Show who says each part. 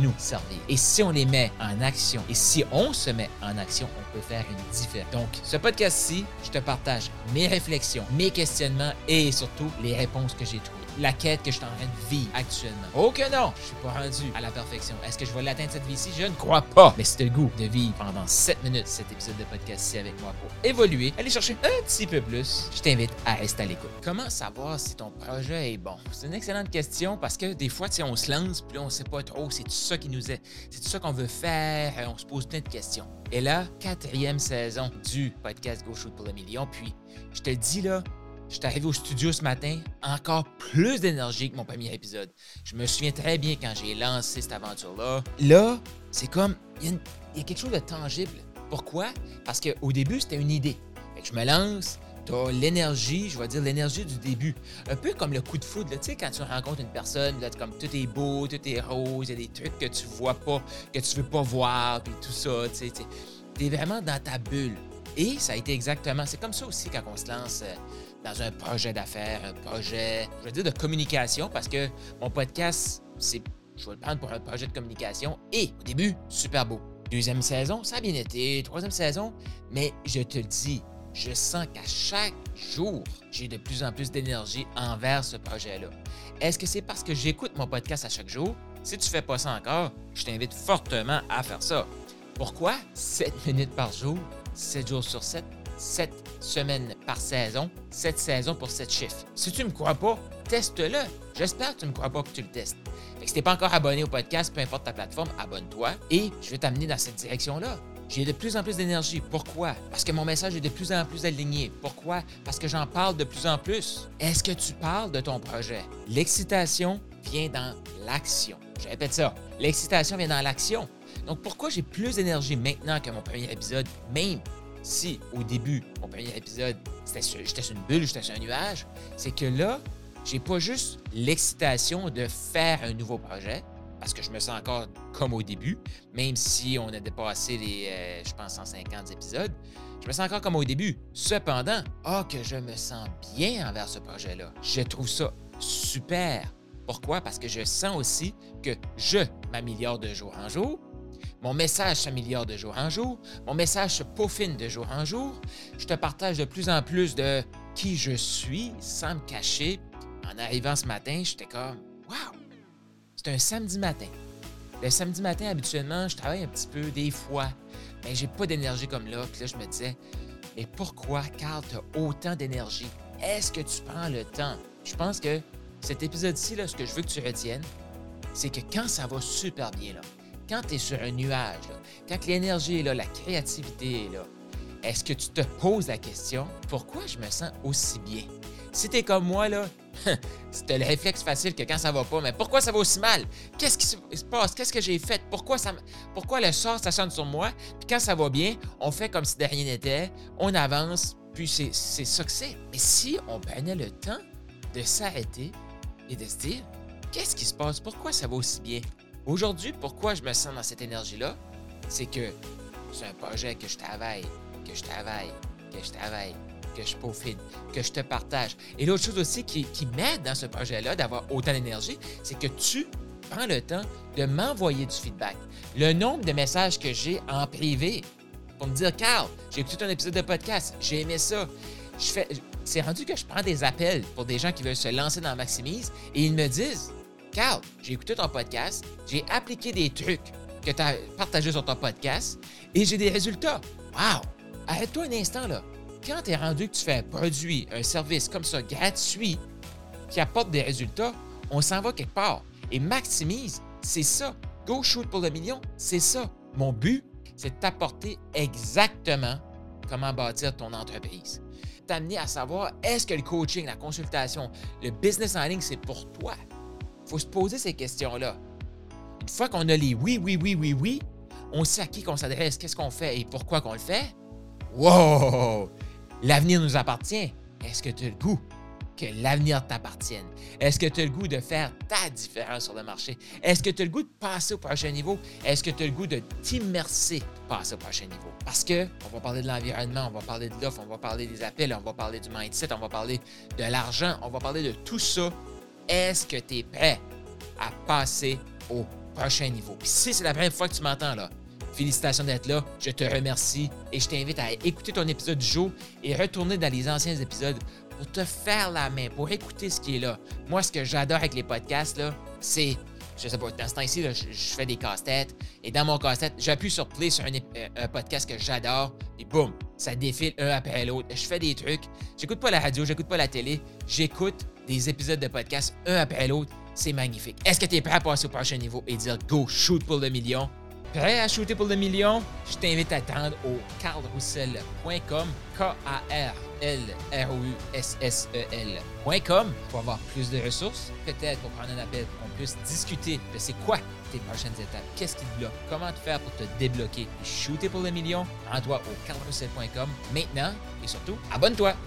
Speaker 1: nous servir. Et si on les met en action, et si on se met en action, on peut faire une différence. Donc, ce podcast-ci, je te partage mes réflexions, mes questionnements et surtout les réponses que j'ai trouvées la quête que je suis en train de vivre actuellement. Oh que non, je suis pas rendu à la perfection. Est-ce que je vais l'atteindre cette vie-ci? Je ne crois pas. Mais c'est le goût de vivre pendant 7 minutes cet épisode de podcast-ci avec moi pour évoluer, aller chercher un petit peu plus. Je t'invite à rester à l'écoute. Comment savoir si ton projet est bon? C'est une excellente question parce que des fois, on se lance, puis on sait pas trop, c'est ça qui nous est, c'est tout ça qu'on veut faire, on se pose plein de questions. Et là, quatrième saison du podcast Go Shoot pour le million, puis je te dis là, je suis arrivé au studio ce matin encore plus d'énergie que mon premier épisode. Je me souviens très bien quand j'ai lancé cette aventure-là. Là, c'est comme, il y, a quelque chose de tangible. Pourquoi? Parce qu'au début, c'était une idée. Je me lance, t'as l'énergie, je vais dire l'énergie du début. Un peu comme le coup de foudre, tu sais, quand tu rencontres une personne, là, comme tout est beau, tout est rose, il y a des trucs que tu vois pas, que tu veux pas voir, puis tout ça, tu sais. T'es vraiment dans ta bulle. Et ça a été exactement, c'est comme ça aussi quand on se lance euh, dans un projet d'affaires, un projet, je veux dire, de communication, parce que mon podcast, c'est, je vais le prendre pour un projet de communication. Et au début, super beau. Deuxième saison, ça a bien été. Troisième saison, mais je te le dis, je sens qu'à chaque jour, j'ai de plus en plus d'énergie envers ce projet-là. Est-ce que c'est parce que j'écoute mon podcast à chaque jour? Si tu ne fais pas ça encore, je t'invite fortement à faire ça. Pourquoi? 7 minutes par jour, 7 jours sur 7, 7 semaines par saison, 7 saisons pour 7 chiffres? Si tu ne me crois pas, teste-le. J'espère que tu ne me crois pas que tu le testes. Fait que si tu n'es pas encore abonné au podcast, peu importe ta plateforme, abonne-toi et je vais t'amener dans cette direction-là. J'ai de plus en plus d'énergie. Pourquoi? Parce que mon message est de plus en plus aligné. Pourquoi? Parce que j'en parle de plus en plus. Est-ce que tu parles de ton projet? L'excitation vient dans l'action. Je répète ça. L'excitation vient dans l'action. Donc pourquoi j'ai plus d'énergie maintenant que mon premier épisode, même si au début, mon premier épisode, j'étais sur une bulle, j'étais sur un nuage, c'est que là, j'ai pas juste l'excitation de faire un nouveau projet, parce que je me sens encore comme au début, même si on a dépassé les, euh, je pense, 150 épisodes, je me sens encore comme au début. Cependant, ah, que je me sens bien envers ce projet-là. Je trouve ça super. Pourquoi? Parce que je sens aussi que je m'améliore de jour en jour, mon message s'améliore de jour en jour. Mon message se peaufine de jour en jour. Je te partage de plus en plus de qui je suis sans me cacher. En arrivant ce matin, j'étais comme Wow! C'est un samedi matin. Le samedi matin, habituellement, je travaille un petit peu des fois, mais j'ai pas d'énergie comme là. Puis là, je me disais Mais pourquoi, Carl, tu as autant d'énergie? Est-ce que tu prends le temps? Je pense que cet épisode-ci, ce que je veux que tu retiennes, c'est que quand ça va super bien, là, quand tu es sur un nuage, quand l'énergie est là, la créativité est là, est-ce que tu te poses la question pourquoi je me sens aussi bien? Si tu es comme moi, là, c'est le réflexe facile que quand ça va pas, mais pourquoi ça va aussi mal? Qu'est-ce qui se passe? Qu'est-ce que j'ai fait? Pourquoi, ça, pourquoi le sort sonne sur moi? Puis quand ça va bien, on fait comme si de rien n'était, on avance, puis c'est ça que c'est. Mais si on prenait le temps de s'arrêter et de se dire, qu'est-ce qui se passe? Pourquoi ça va aussi bien? Aujourd'hui, pourquoi je me sens dans cette énergie-là? C'est que c'est un projet que je travaille, que je travaille, que je travaille, que je peaufine, que je te partage. Et l'autre chose aussi qui, m'aide dans ce projet-là d'avoir autant d'énergie, c'est que tu prends le temps de m'envoyer du feedback. Le nombre de messages que j'ai en privé pour me dire Carl, j'ai écouté un épisode de podcast, j'ai aimé ça. C'est rendu que je prends des appels pour des gens qui veulent se lancer dans Maximise et ils me disent Carl, j'ai écouté ton podcast, j'ai appliqué des trucs que tu as partagés sur ton podcast et j'ai des résultats. Wow! Arrête-toi un instant là. Quand tu es rendu que tu fais un produit, un service comme ça, gratuit, qui apporte des résultats, on s'en va quelque part. Et maximise, c'est ça. Go shoot pour le million, c'est ça. Mon but, c'est de t'apporter exactement comment bâtir ton entreprise. T'amener à savoir est-ce que le coaching, la consultation, le business en ligne, c'est pour toi? Faut se poser ces questions-là. Une fois qu'on a les oui, oui, oui, oui, oui, on sait à qui qu'on s'adresse, qu'est-ce qu'on fait et pourquoi qu'on le fait. Wow! L'avenir nous appartient. Est-ce que tu as le goût que l'avenir t'appartienne? Est-ce que tu as le goût de faire ta différence sur le marché? Est-ce que tu as le goût de passer au prochain niveau? Est-ce que tu as le goût de t'immerser pour passer au prochain niveau? Parce que on va parler de l'environnement, on va parler de l'offre, on va parler des appels, on va parler du mindset, on va parler de l'argent, on va parler de tout ça. Est-ce que tu es prêt à passer au prochain niveau? Puis si c'est la première fois que tu m'entends là, Félicitations d'être là. Je te remercie et je t'invite à écouter ton épisode du jour et retourner dans les anciens épisodes pour te faire la main, pour écouter ce qui est là. Moi, ce que j'adore avec les podcasts, là, c'est, je sais pas, dans ce temps-ci, je, fais des casse-têtes et dans mon casse-tête, j'appuie sur play sur un, euh, podcast que j'adore et boum, ça défile un après l'autre. Je fais des trucs. J'écoute pas la radio, j'écoute pas la télé, j'écoute des épisodes de podcast un après l'autre. C'est magnifique. Est-ce que tu es prêt à passer au prochain niveau et dire go, shoot pour le million? Prêt à shooter pour le million? Je t'invite à t'attendre au carlroussel.com, K-A-R-L-R-O-U-S-S-E-L.com pour avoir plus de ressources, peut-être pour prendre un appel, pour qu'on puisse discuter de c'est quoi tes prochaines étapes, qu'est-ce qui te bloque, comment te faire pour te débloquer et shooter pour le million? Rends-toi au carlroussel.com maintenant et surtout, abonne-toi!